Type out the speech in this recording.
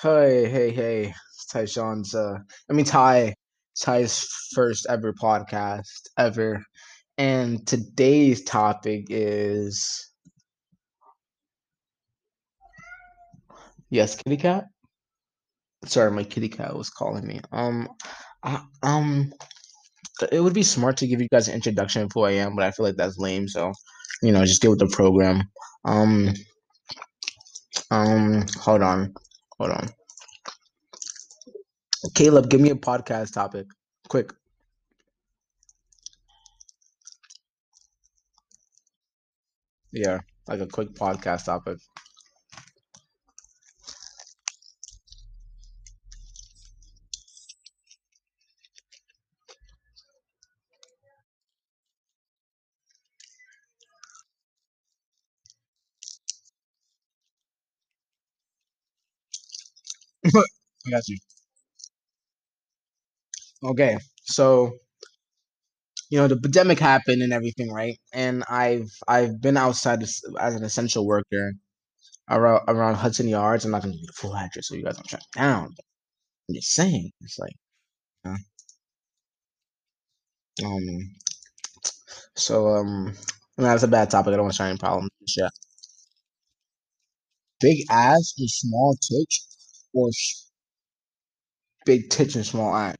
Hey, hey, hey. It's Tyshawn's uh I mean Ty. Ty's first ever podcast ever. And today's topic is Yes, kitty cat? Sorry, my kitty cat was calling me. Um I, um it would be smart to give you guys an introduction of who I am, but I feel like that's lame, so you know, just get with the program. Um um hold on. Hold on. Caleb, give me a podcast topic. Quick. Yeah, like a quick podcast topic. I got you. Okay, so you know the pandemic happened and everything, right? And I've I've been outside as, as an essential worker around around Hudson Yards. I'm not gonna give you the full address so you guys don't track down. I'm just saying, it's like, um, so um, that's a bad topic. I don't want to start any problems. Yeah, big ass and small titch, or big titch and small ass.